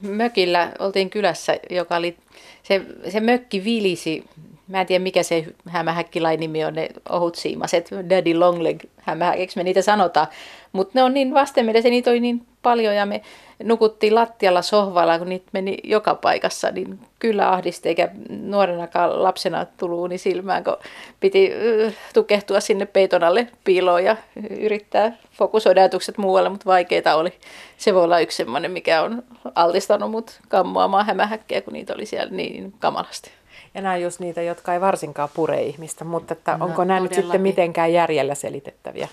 Mökillä oltiin kylässä, joka oli, se, se mökki vilisi Mä en tiedä mikä se hämähäkkilain nimi on, ne siimaset, daddy longleg hämähäkiksi me niitä sanotaan. Mutta ne on niin vastenmielisiä, niitä oli niin paljon ja me nukuttiin lattialla sohvalla, kun niitä meni joka paikassa, niin kyllä ahdisti, eikä nuorenakaan lapsena tullut niin silmään, kun piti tukehtua sinne peiton alle piiloon ja yrittää fokusoida ajatukset muualle, mutta vaikeita oli. Se voi olla yksi semmoinen, mikä on altistanut mut kammoamaan hämähäkkejä, kun niitä oli siellä niin kamalasti. Ja nämä on just niitä, jotka ei varsinkaan pure ihmistä, mutta että no, onko nämä nyt sitten mitenkään järjellä selitettäviä?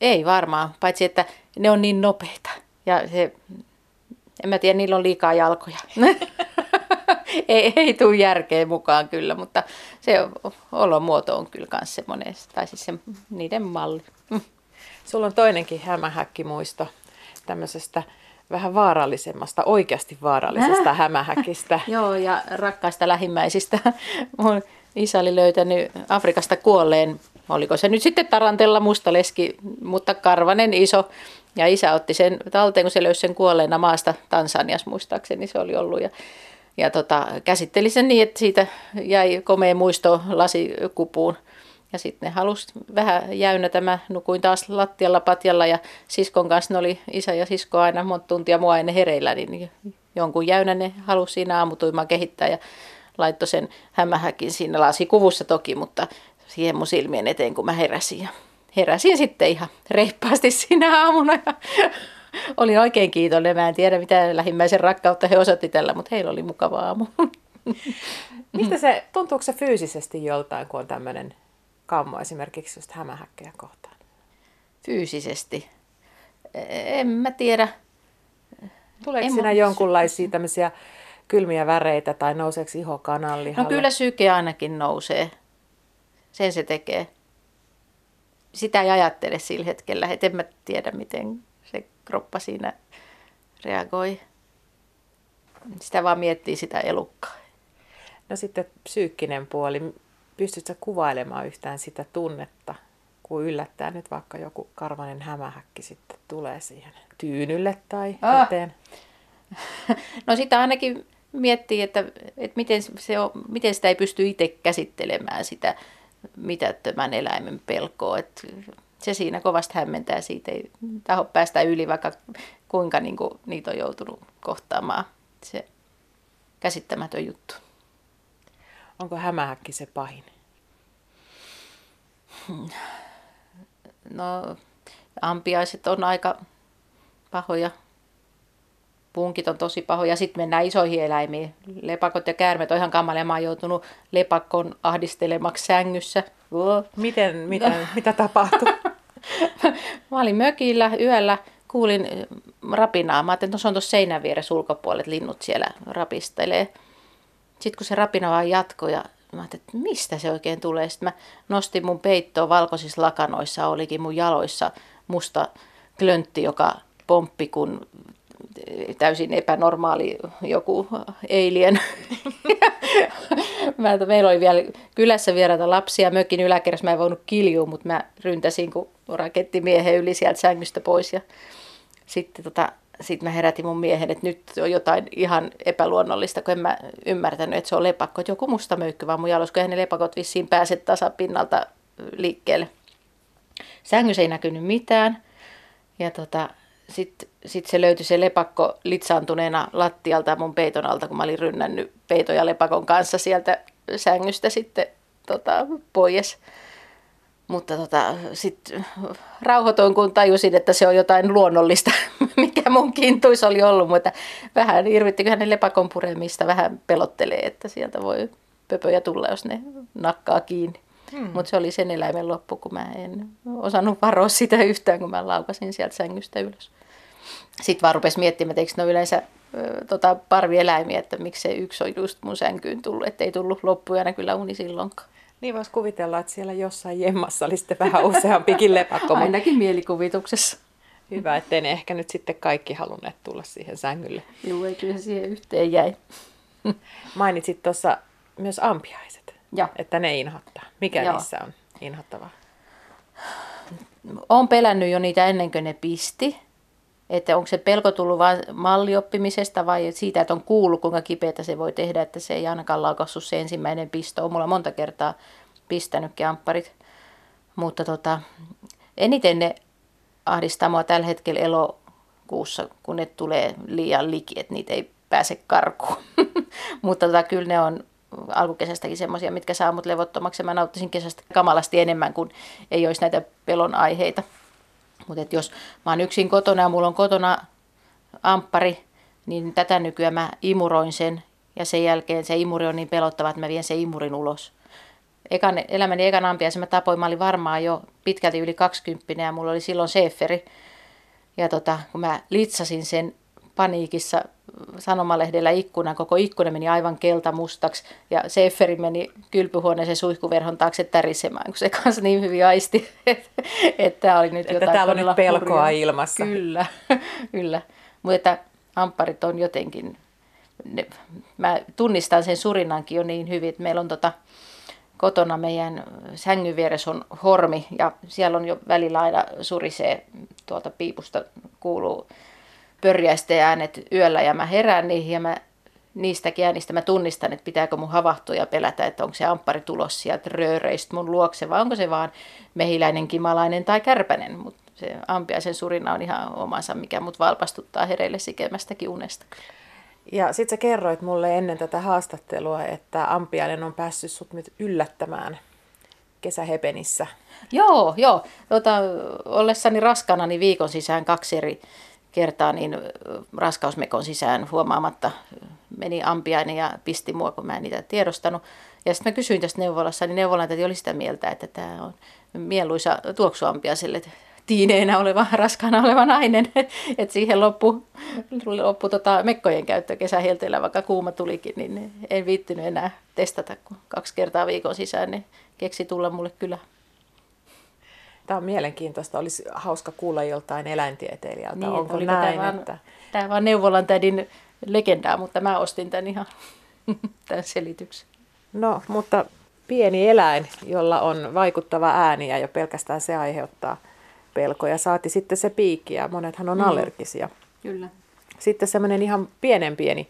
Ei varmaan, paitsi että ne on niin nopeita. Ja se, en mä tiedä, niillä on liikaa jalkoja. ei, ei tule järkeä mukaan kyllä, mutta se olomuoto on kyllä myös semmoinen, tai siis se, niiden malli. Sulla on toinenkin hämähäkkimuisto tämmöisestä vähän vaarallisemmasta, oikeasti vaarallisesta äh. hämähäkistä. Joo, ja rakkaista lähimmäisistä. Mun isä oli löytänyt Afrikasta kuolleen, oliko se nyt sitten tarantella mustaleski, mutta karvanen iso. Ja isä otti sen talteen, kun se löysi sen kuolleena maasta Tansanias muistaakseni se oli ollut. Ja, ja tota, käsitteli sen niin, että siitä jäi komea muisto lasikupuun. Ja sitten ne halusi vähän jäynätä. Mä nukuin taas lattialla patjalla ja siskon kanssa ne oli isä ja sisko aina monta tuntia mua ennen hereillä, niin jonkun jäynä ne halusi siinä aamutuimaan kehittää ja laittoi sen hämähäkin siinä lasikuvussa toki, mutta siihen mun silmien eteen, kun mä heräsin. Heräsin sitten ihan reippaasti siinä aamuna ja olin oikein kiitollinen. Mä en tiedä, mitä lähimmäisen rakkautta he osoitti tällä, mutta heillä oli mukava aamu. Mistä se, tuntuuko se fyysisesti joltain, kun on tämmöinen kammo esimerkiksi just hämähäkkejä kohtaan? Fyysisesti? En mä tiedä. Tuleeko en siinä mä... jonkunlaisia tämmöisiä kylmiä väreitä tai nouseeko iho No kyllä syke ainakin nousee. Sen se tekee. Sitä ei ajattele sillä hetkellä, että en mä tiedä miten se kroppa siinä reagoi. Sitä vaan miettii sitä elukkaa. No sitten psyykkinen puoli. Pystytkö kuvailemaan yhtään sitä tunnetta, kun yllättää nyt vaikka joku karvanen hämähäkki sitten tulee siihen tyynylle tai ah. eteen? No sitä ainakin miettii, että, että miten, se on, miten sitä ei pysty itse käsittelemään sitä mitättömän eläimen pelkoa. Että se siinä kovasti hämmentää, siitä ei taho päästä yli, vaikka kuinka niin kuin, niitä on joutunut kohtaamaan. Se käsittämätön juttu. Onko hämähäkki se pahin? No, ampiaiset on aika pahoja. Punkit on tosi pahoja. Sitten mennään isoihin eläimiin. Lepakot ja käärmet on ihan kamalia. Mä oon joutunut lepakon ahdistelemaksi sängyssä. Miten, mitä, no. mitä tapahtui? Mä olin mökillä yöllä, kuulin rapinaa. Mä ajattelin, että no se on tuossa seinän vieressä ulkopuolella, linnut siellä rapistelee. Sitten kun se rapina vaan jatkoi ja mä ajattelin, että mistä se oikein tulee. Sitten mä nostin mun peittoon valkoisissa lakanoissa, olikin mun jaloissa musta klöntti, joka pomppi kun täysin epänormaali joku eilien. mä, meillä oli vielä kylässä vieraita lapsia mökin yläkerrassa. Mä en voinut kiljua, mutta mä ryntäsin kun rakettimiehen yli sieltä sängystä pois. Ja sitten tota, sitten mä herätin mun miehen, että nyt on jotain ihan epäluonnollista, kun en mä ymmärtänyt, että se on lepakko. Että joku musta möykky vaan mun jalos, kun ne lepakot vissiin pääse tasapinnalta liikkeelle. Sängyssä ei näkynyt mitään. Ja tota, sitten sit se löytyi se lepakko litsaantuneena lattialta mun peiton alta, kun mä olin rynnännyt peiton ja lepakon kanssa sieltä sängystä sitten tota, pois. Mutta tota, sitten rauhoitoin, kun tajusin, että se on jotain luonnollista, mikä mun kintuis oli ollut, mutta vähän irvitti, hänen lepakon puremista vähän pelottelee, että sieltä voi pöpöjä tulla, jos ne nakkaa kiinni. Hmm. Mutta se oli sen eläimen loppu, kun mä en osannut varoa sitä yhtään, kun mä laukasin sieltä sängystä ylös. Sitten vaan rupesi miettimään, että eikö ne yleensä tota, parvieläimiä, että se yksi on just mun sänkyyn tullut, ettei tullut loppujana kyllä uni silloinkaan. Niin voisi kuvitella, että siellä jossain jemmassa oli sitten vähän useampikin lepakko. Ainakin mielikuvituksessa. Hyvä, ettei ne ehkä nyt sitten kaikki halunneet tulla siihen sängylle. Joo, ei kyllä siihen yhteen jäi. Mainitsit tuossa myös ampiaiset, ja. että ne inhottaa. Mikä Joo. niissä on inhottavaa? Olen pelännyt jo niitä ennen kuin ne pisti. että onko se pelko tullut vain mallioppimisesta vai siitä, että on kuullut, kuinka kipeätä se voi tehdä, että se ei ainakaan laukassu se ensimmäinen pisto. On mulla monta kertaa pistänytkin ampparit. Mutta tota, eniten ne ahdistaa mua tällä hetkellä elokuussa, kun ne tulee liian liki, että niitä ei pääse karkuun. Mutta tota, kyllä ne on alkukesästäkin semmoisia, mitkä saa mut levottomaksi. Mä nauttisin kesästä kamalasti enemmän, kuin ei olisi näitä pelon aiheita. Mutta jos mä oon yksin kotona ja mulla on kotona amppari, niin tätä nykyään mä imuroin sen ja sen jälkeen se imuri on niin pelottava, että mä vien sen imurin ulos. Ekan, elämäni ekan ampiaisen mä tapoin, mä olin varmaan jo pitkälti yli 20 ja mulla oli silloin seeferi. Ja tota, kun mä litsasin sen paniikissa sanomalehdellä ikkuna, koko ikkuna meni aivan keltamustaksi ja Seefferi meni kylpyhuoneeseen suihkuverhon taakse tärisemään, kun se kanssa niin hyvin aisti, että tämä oli nyt että jotain täällä on nyt pelkoa hurjaa. ilmassa. Kyllä, kyllä. Mutta että ampparit on jotenkin, ne, mä tunnistan sen surinankin jo niin hyvin, että meillä on tota, kotona meidän sängyn vieressä on hormi ja siellä on jo välillä aina surisee tuolta piipusta kuuluu pörjäisten äänet yöllä ja mä herään niihin ja mä niistäkin äänistä mä tunnistan, että pitääkö mun havahtua ja pelätä, että onko se amppari tulos sieltä rööreistä mun luokse vai onko se vaan mehiläinen, kimalainen tai kärpänen. Mutta se ampiaisen surina on ihan omansa, mikä mut valpastuttaa hereille sikemästäkin unesta. Ja sit sä kerroit mulle ennen tätä haastattelua, että ampiainen on päässyt sut nyt yllättämään kesähepenissä. Joo, joo. Tota, ollessani raskana niin viikon sisään kaksi eri kertaa niin raskausmekon sisään huomaamatta meni ampiainen ja pisti mua, kun mä en niitä tiedostanut. Ja sitten mä kysyin tästä neuvolassa, niin neuvolan oli sitä mieltä, että tämä on mieluisa tuoksuampiaiselle tiineenä oleva, raskaana oleva nainen. että siihen loppu, loppu tota mekkojen käyttö kesähelteellä, vaikka kuuma tulikin, niin en viittynyt enää testata, kun kaksi kertaa viikon sisään ne keksi tulla mulle kyllä Tämä on mielenkiintoista. Olisi hauska kuulla joltain eläintieteilijältä. Niin, Onko näin? Tämä, että... tämä vaan neuvolan tädin legendaa, mutta mä ostin tämän ihan tämän selityksen. No, mutta pieni eläin, jolla on vaikuttava ääni ja jo pelkästään se aiheuttaa pelkoja. Saati sitten se piikki ja monethan on mm. allergisia. Kyllä. Sitten semmoinen ihan pienen pieni.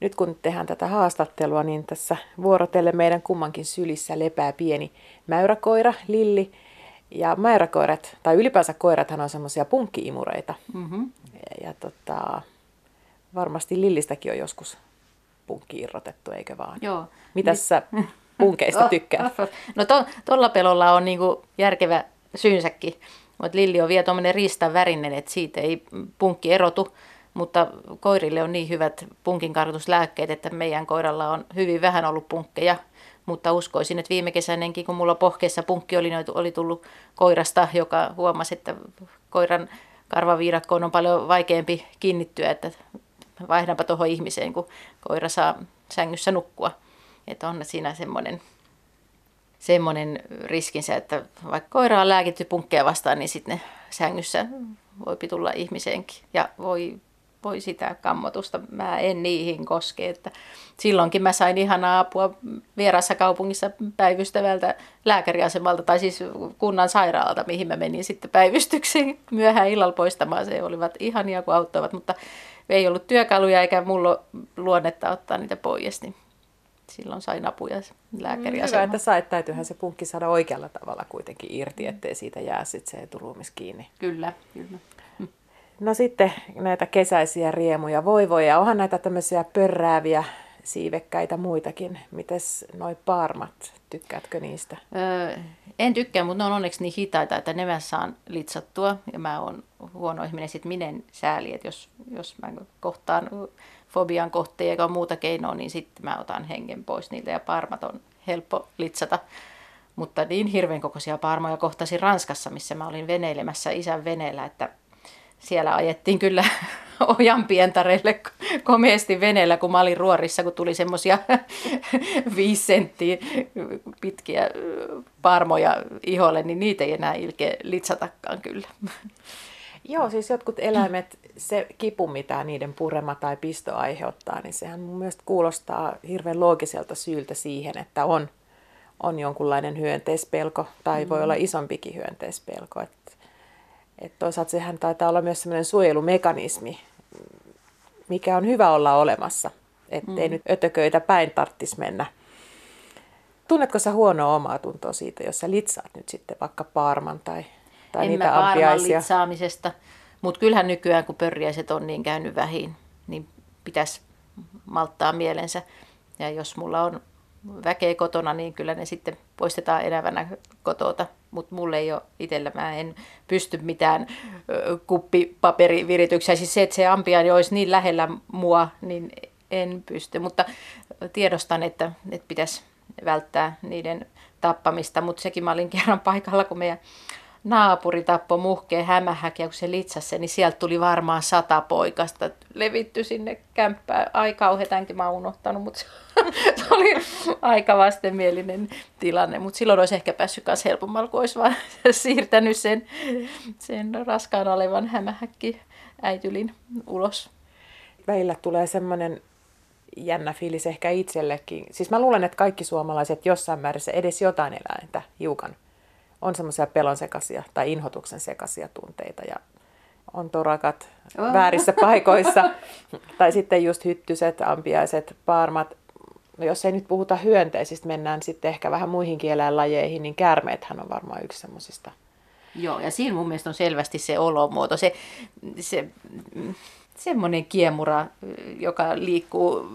Nyt kun tehdään tätä haastattelua, niin tässä vuorotelle meidän kummankin sylissä lepää pieni mäyräkoira, Lilli, ja mäyräkoirat, tai ylipäänsä koirathan on semmoisia punkkiimureita. Mm-hmm. Ja, ja tota, varmasti Lillistäkin on joskus punkki irrotettu, eikö vaan? Joo. Mitäs Mit... sä punkeista tykkäät? no tuolla to, pelolla on niinku järkevä syynsäkin. Mutta Lilli on vielä tuommoinen riistan värinen, että siitä ei punkki erotu. Mutta koirille on niin hyvät punkin kartuslääkkeet, että meidän koiralla on hyvin vähän ollut punkkeja – mutta uskoisin, että viime kesänenkin, kun mulla pohkeessa punkki oli, oli tullut koirasta, joka huomasi, että koiran karvaviidakkoon on paljon vaikeampi kiinnittyä, että vaihdanpa tuohon ihmiseen, kun koira saa sängyssä nukkua. Että on siinä semmoinen, semmoinen riskinsä, että vaikka koira on lääkitty punkkeja vastaan, niin sitten sängyssä voi tulla ihmiseenkin ja voi voi sitä kammotusta. Mä en niihin koske. Että silloinkin mä sain ihanaa apua vieraassa kaupungissa päivystävältä lääkäriasemalta tai siis kunnan sairaalalta, mihin mä menin sitten päivystykseen myöhään illalla poistamaan. Se olivat ihania, kun auttavat, mutta ei ollut työkaluja eikä mulla luonnetta ottaa niitä pois. Niin silloin sain apuja lääkäriasemalta. Hyvä, että sait. Täytyyhän se punkki saada oikealla tavalla kuitenkin irti, ettei siitä jää sitten se eturuumis kiinni. Kyllä, kyllä. No sitten näitä kesäisiä riemuja. Voi voi, ja onhan näitä tämmöisiä pörrääviä siivekkäitä muitakin. Mites noi parmat, tykkäätkö niistä? Öö, en tykkää, mutta ne on onneksi niin hitaita, että ne mä saan litsattua. Ja mä oon huono ihminen sit minen sääli, että jos, jos mä kohtaan fobian kohteen eikä muuta keinoa, niin sitten mä otan hengen pois niiltä ja parmat on helppo litsata. Mutta niin hirveän kokoisia parmoja kohtasin Ranskassa, missä mä olin veneilemässä isän veneellä, että siellä ajettiin kyllä ojan pientareille komeasti veneellä, kun mä olin ruorissa, kun tuli semmoisia viisi senttiä pitkiä parmoja iholle, niin niitä ei enää ilkeä litsatakaan kyllä. Joo, siis jotkut eläimet, se kipu, mitä niiden purema tai pisto aiheuttaa, niin sehän mun mielestä kuulostaa hirveän loogiselta syyltä siihen, että on, on jonkunlainen hyönteispelko tai voi mm. olla isompikin hyönteispelko. Että Et toisaalta sehän taitaa olla myös sellainen suojelumekanismi, mikä on hyvä olla olemassa. Ettei mm. nyt ötököitä päin tarttis mennä. Tunnetko sä huonoa omaa tuntoa siitä, jos sä litsaat nyt sitten vaikka paarman tai, tai en niitä mä ampiaisia? litsaamisesta, mutta kyllähän nykyään kun pörriäiset on niin käynyt vähin, niin pitäisi malttaa mielensä. Ja jos mulla on väkeä kotona, niin kyllä ne sitten poistetaan elävänä kotota. Mutta mulle ei ole itsellä, mä en pysty mitään kuppipaperivirityksen. Siis se, että se ampiaini olisi niin lähellä mua, niin en pysty. Mutta tiedostan, että, että pitäisi välttää niiden tappamista. Mutta sekin mä olin kerran paikalla, kun meidän naapuri tappoi muhkeen hämähäkiä, kun se litsasi niin sieltä tuli varmaan sata poikasta levitty sinne kämppään. Ai kauhetankin mä oon unohtanut, mutta se oli aika vastenmielinen tilanne. Mutta silloin olisi ehkä päässyt myös helpommalla, kun olisi vaan siirtänyt sen, sen raskaan olevan hämähäkki äitylin ulos. Välillä tulee semmoinen jännä fiilis ehkä itsellekin. Siis mä luulen, että kaikki suomalaiset jossain määrässä edes jotain eläintä hiukan on semmoisia pelon sekaisia tai inhotuksen sekaisia tunteita ja on torakat oh. väärissä paikoissa. tai sitten just hyttyset, ampiaiset, paarmat. No jos ei nyt puhuta hyönteisistä, mennään sitten ehkä vähän muihinkin eläinlajeihin, niin käärmeethän on varmaan yksi semmoisista. Joo, ja siinä mun mielestä on selvästi se olomuoto, se, se semmoinen kiemura, joka liikkuu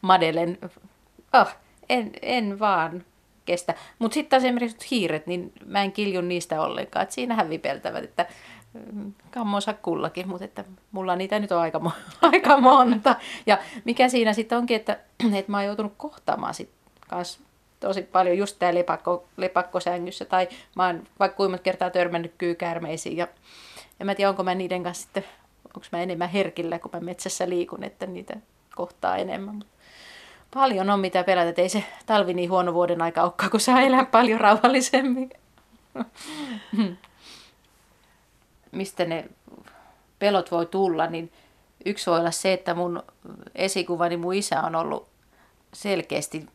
madelen. Oh, en, en vaan kestä. Mutta sitten taas esimerkiksi hiiret, niin mä en kilju niistä ollenkaan. Et siinähän vipeltävät, että mm, kammonsa kullakin, mutta että mulla niitä nyt on aika, aika monta. Ja mikä siinä sitten onkin, että, että mä oon joutunut kohtaamaan sit kans tosi paljon just tää lepakko, lepakkosängyssä tai mä oon vaikka kuinka kertaa törmännyt kyykäärmeisiin ja en mä tiedä, onko mä niiden kanssa sitten, onko mä enemmän herkillä, kun mä metsässä liikun, että niitä kohtaa enemmän. Mutta paljon on mitä pelätä, että ei se talvi niin huono vuoden aika olekaan, kun saa elää paljon rauhallisemmin. Mistä ne pelot voi tulla, niin yksi voi olla se, että mun esikuvani mun isä on ollut selkeästi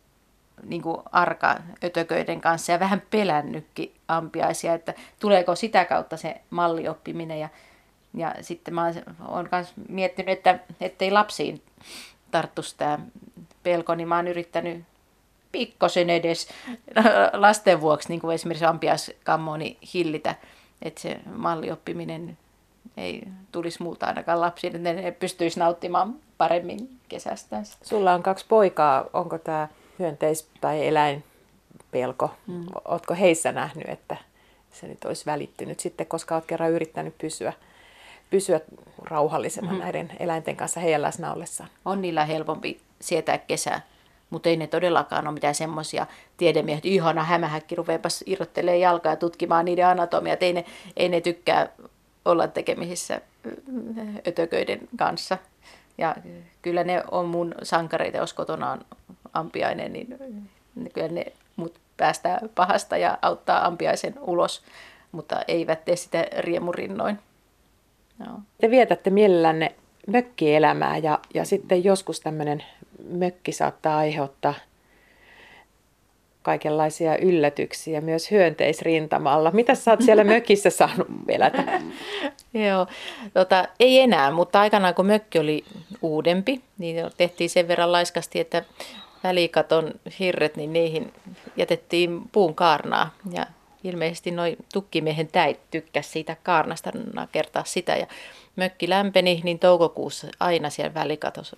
niin kuin arka ötököiden kanssa ja vähän pelännytkin ampiaisia, että tuleeko sitä kautta se mallioppiminen ja, ja sitten mä oon myös miettinyt, että ettei lapsiin tarttuisi tämä pelko, niin mä oon yrittänyt pikkosen edes lasten vuoksi, niin kuin esimerkiksi ampiaskammoni hillitä, että se mallioppiminen ei tulisi muuta ainakaan lapsille, että ne pystyisi nauttimaan paremmin kesästä. Sulla on kaksi poikaa. Onko tämä hyönteis- tai eläinpelko? Mm. Oletko heissä nähnyt, että se nyt olisi välittynyt sitten, koska olet kerran yrittänyt pysyä, pysyä rauhallisena mm. näiden eläinten kanssa heidän läsnä ollessaan? On niillä helpompi sietää kesää. Mutta ei ne todellakaan ole mitään semmoisia tiedemiehet, ihana hämähäkki, rupeapas irrottelee jalkaa ja tutkimaan niiden anatomiaa. Ei ne, ei ne tykkää olla tekemisissä ötököiden kanssa. Ja kyllä ne on mun sankareita, jos kotona on ampiainen, niin kyllä ne mut päästää pahasta ja auttaa ampiaisen ulos, mutta eivät tee sitä riemurinnoin. No. Te vietätte mielellänne mökkielämää ja, ja sitten joskus tämmöinen mökki saattaa aiheuttaa kaikenlaisia yllätyksiä myös hyönteisrintamalla. Mitä sä oot siellä mökissä saanut pelätä? Joo, tota, ei enää, mutta aikanaan kun mökki oli uudempi, niin tehtiin sen verran laiskasti, että välikaton hirret, niin niihin jätettiin puun kaarnaa. Ja ilmeisesti noin tukkimiehen täit tykkäsi siitä kaarnasta kertaa sitä. Ja mökki lämpeni, niin toukokuussa aina siellä välikatossa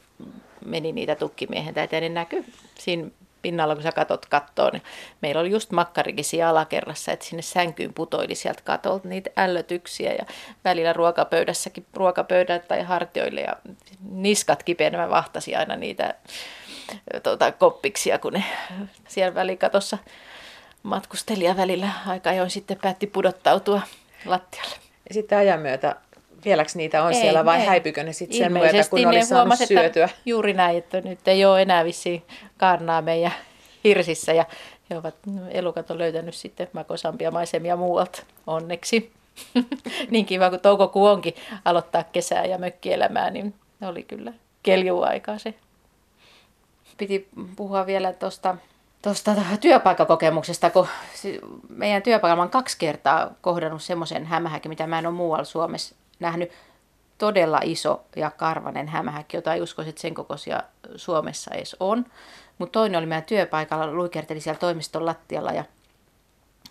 meni niitä tukkimiehen täitä, niin näkyy siinä pinnalla, kun sä katot kattoon. Niin meillä oli just makkarikin siellä alakerrassa, että sinne sänkyyn putoili sieltä katolta niitä ällötyksiä ja välillä ruokapöydässäkin, ruokapöydät tai hartioille ja niskat kipeänä mä aina niitä tuota, koppiksia, kun ne siellä välikatossa matkustelija välillä aika ajoin sitten päätti pudottautua lattialle. Sitten ajan myötä vieläks niitä on ei, siellä vai ei. häipykö ne sitten sen myötä, kun ne oli saanut syötyä? Juuri näin, että nyt ei ole enää vissiin kaarnaa meidän hirsissä ja he ovat, elukat on löytänyt sitten makosampia maisemia muualta, onneksi. niin kiva kuin toukokuu onkin aloittaa kesää ja mökkielämää, niin oli kyllä keljuaikaa se. Piti puhua vielä tuosta tuosta työpaikkakokemuksesta, kun meidän työpaikalla on kaksi kertaa kohdannut semmoisen hämähäkin, mitä mä en ole muualla Suomessa nähnyt. Todella iso ja karvanen hämähäkki, jota ei uskoisi, että sen kokoisia Suomessa edes on. Mutta toinen oli meidän työpaikalla, luikerteli siellä toimiston lattialla ja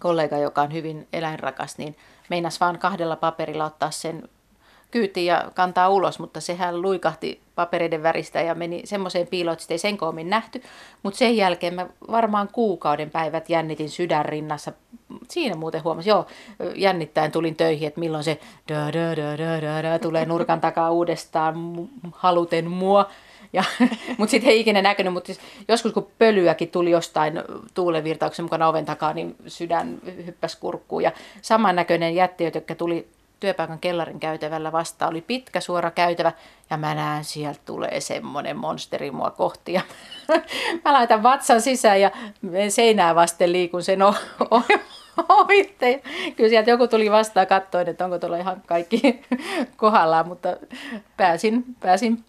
kollega, joka on hyvin eläinrakas, niin meinas vaan kahdella paperilla ottaa sen kyytiin ja kantaa ulos, mutta sehän luikahti papereiden väristä ja meni semmoiseen piiloon, että sitä ei sen koomin nähty. Mutta sen jälkeen mä varmaan kuukauden päivät jännitin sydän rinnassa. Siinä muuten huomasin, joo, jännittäen tulin töihin, että milloin se tulee nurkan takaa uudestaan haluten mua. Mutta sitten ei ikinä näkynyt, mutta siis joskus kun pölyäkin tuli jostain tuulenvirtauksen mukana oven takaa, niin sydän hyppäsi kurkkuun. Ja samannäköinen jätti, joka tuli työpaikan kellarin käytävällä vasta oli pitkä suora käytävä ja mä näen sieltä tulee semmoinen monsteri mua kohti ja mä laitan vatsan sisään ja seinää vasten liikun sen ohitte. Kyllä sieltä joku tuli vastaan katsoin, että onko tuolla ihan kaikki kohdallaan, mutta pääsin, pääsin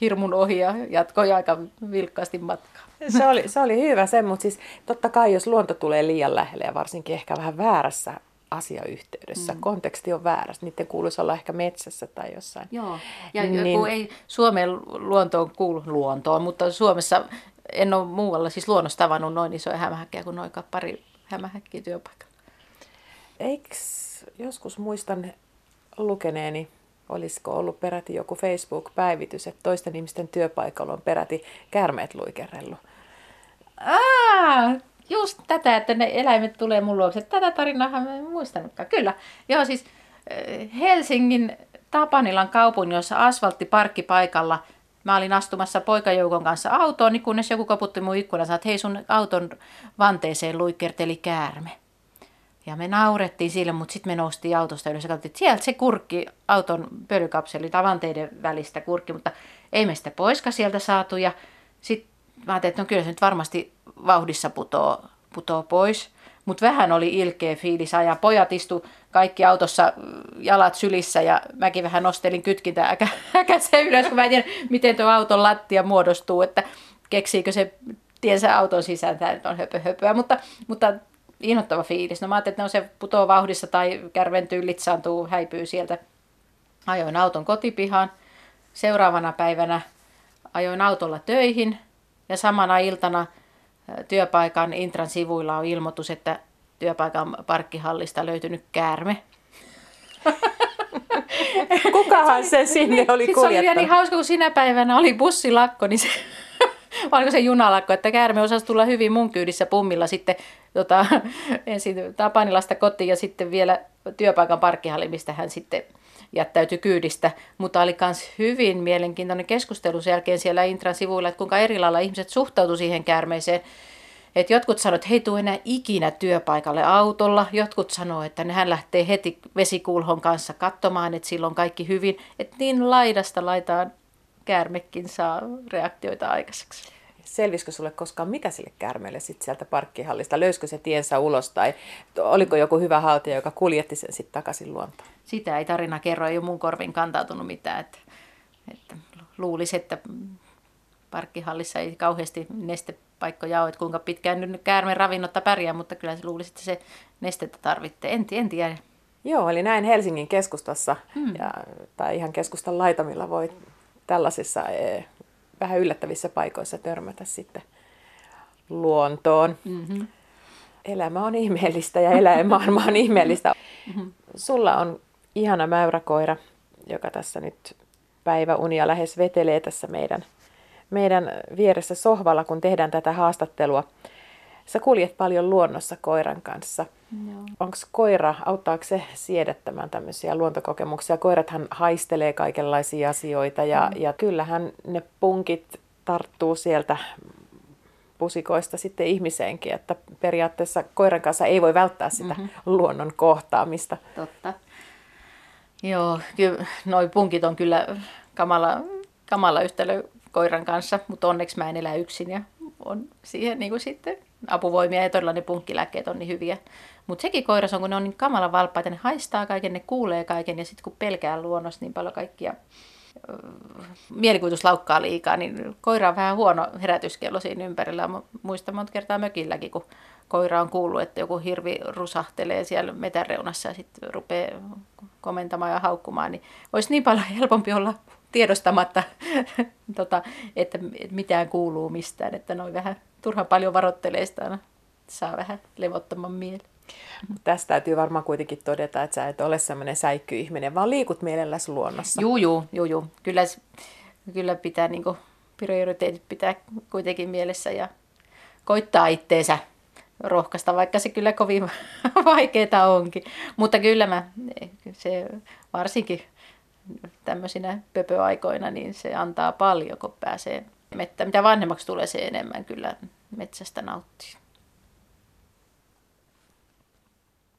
hirmun ohi ja jatkoi aika vilkkaasti matkaa. Se oli, se oli hyvä se, mutta siis totta kai jos luonto tulee liian lähelle ja varsinkin ehkä vähän väärässä asiayhteydessä. Mm. Konteksti on väärä. Niiden kuuluisi olla ehkä metsässä tai jossain. Joo, ja niin, kun ei Suomen luontoon kuulu luontoon, mutta Suomessa en ole muualla siis luonnossa tavannut noin isoja hämähäkkejä kuin noin pari hämähäkkiä työpaikalla. Eikö joskus muistan lukeneeni, olisiko ollut peräti joku Facebook-päivitys, että toisten ihmisten työpaikalla on peräti käärmeet luikerellut. Aa, just tätä, että ne eläimet tulee mun luokse. Tätä tarinaa mä en muistanutkaan. Kyllä. Joo, siis eh, Helsingin Tapanilan kaupungissa asfalttiparkkipaikalla mä olin astumassa poikajoukon kanssa autoon, niin kunnes joku koputti mun ikkunan että hei sun auton vanteeseen luikkerteli käärme. Ja me naurettiin sille, mutta sitten me noustiin autosta ylös ja katsottiin, että sieltä se kurkki auton pölykapseli tai vanteiden välistä kurkki, mutta ei me sitä poiska sieltä saatu. Ja sitten mä ajattelin, että no kyllä se nyt varmasti vauhdissa putoo, putoo pois. Mutta vähän oli ilkeä fiilis ja Pojat istu kaikki autossa jalat sylissä ja mäkin vähän nostelin kytkintä äkä, äkäseen ylös, kun mä en tiedä, miten tuo auton lattia muodostuu, että keksiikö se tiensä auton sisään, tämä on höpö höpöä, mutta, mutta inhottava fiilis. No mä ajattelin, että no se putoo vauhdissa tai kärventyy, litsaantuu, häipyy sieltä. Ajoin auton kotipihaan. Seuraavana päivänä ajoin autolla töihin ja samana iltana työpaikan Intran sivuilla on ilmoitus, että työpaikan parkkihallista löytynyt käärme. Kukahan se sinne oli kuljettanut? Se oli vielä niin hauska, kun sinä päivänä oli bussilakko, niin se, oliko se junalakko, että käärme osasi tulla hyvin mun kyydissä pummilla sitten tota, ensin Tapanilasta kotiin ja sitten vielä työpaikan parkkihalli, mistä hän sitten jättäytyi kyydistä, mutta oli myös hyvin mielenkiintoinen keskustelu sen jälkeen siellä Intran sivuilla, että kuinka eri lailla ihmiset suhtautuivat siihen käärmeeseen. Et jotkut sanoivat, että he ei tule enää ikinä työpaikalle autolla. Jotkut sanoivat, että hän lähtee heti vesikulhon kanssa katsomaan, että silloin kaikki hyvin. Että niin laidasta laitaan käärmekin saa reaktioita aikaiseksi selvisikö sulle koskaan, mikä sille käärmeelle sitten sieltä parkkihallista? Löysikö se tiensä ulos tai oliko joku hyvä haltija, joka kuljetti sen sitten takaisin luontoon? Sitä ei tarina kerro, ei ole mun korvin kantautunut mitään. Että, että luulisi, että parkkihallissa ei kauheasti nestepaikkoja ole, että kuinka pitkään nyt käärmeen ravinnotta pärjää, mutta kyllä se luulisi, että se nestettä tarvitsee. En, en tiedä. Joo, eli näin Helsingin keskustassa hmm. ja, tai ihan keskustan laitamilla voi tällaisissa e, vähän yllättävissä paikoissa törmätä sitten luontoon. Mm-hmm. Elämä on ihmeellistä ja eläinmaailma on ihmeellistä. Mm-hmm. Sulla on ihana mäyräkoira, joka tässä nyt päiväunia lähes vetelee tässä meidän, meidän vieressä sohvalla, kun tehdään tätä haastattelua. Sä kuljet paljon luonnossa koiran kanssa. Onko koira, auttaako se siedettämään tämmöisiä luontokokemuksia? Koirathan haistelee kaikenlaisia asioita ja, mm. ja kyllähän ne punkit tarttuu sieltä pusikoista sitten ihmiseenkin, että periaatteessa koiran kanssa ei voi välttää sitä mm-hmm. luonnon kohtaamista. Totta. Joo, kyllä noi punkit on kyllä kamala, kamala yhtälö koiran kanssa, mutta onneksi mä en elä yksin ja on siihen niin kuin sitten apuvoimia ja todella ne punkkilääkkeet on niin hyviä. Mutta sekin koiras on, kun ne on niin kamalan valppaita, ne haistaa kaiken, ne kuulee kaiken ja sitten kun pelkää luonnossa niin paljon kaikkia mielikuvitus laukkaa liikaa, niin koira on vähän huono herätyskello siinä ympärillä. Muistan monta kertaa mökilläkin, kun koira on kuullut, että joku hirvi rusahtelee siellä metäreunassa ja sitten rupeaa komentamaan ja haukkumaan, niin olisi niin paljon helpompi olla tiedostamatta, tota, että mitään kuuluu mistään, että noin vähän turhan paljon varottelee sitä aina saa vähän levottoman mieli. Tästä täytyy varmaan kuitenkin todeta, että sä et ole semmoinen säikkyihminen, vaan liikut mielelläsi luonnossa. Juu, juu, juu, juu. Kyllä, kyllä pitää niin prioriteetit pitää kuitenkin mielessä ja koittaa itteensä rohkaista, vaikka se kyllä kovin vaikeaa onkin. Mutta kyllä mä, se varsinkin tämmöisinä pöpöaikoina, niin se antaa paljon, kun pääsee mettä. Mitä vanhemmaksi tulee, se enemmän kyllä metsästä nauttii.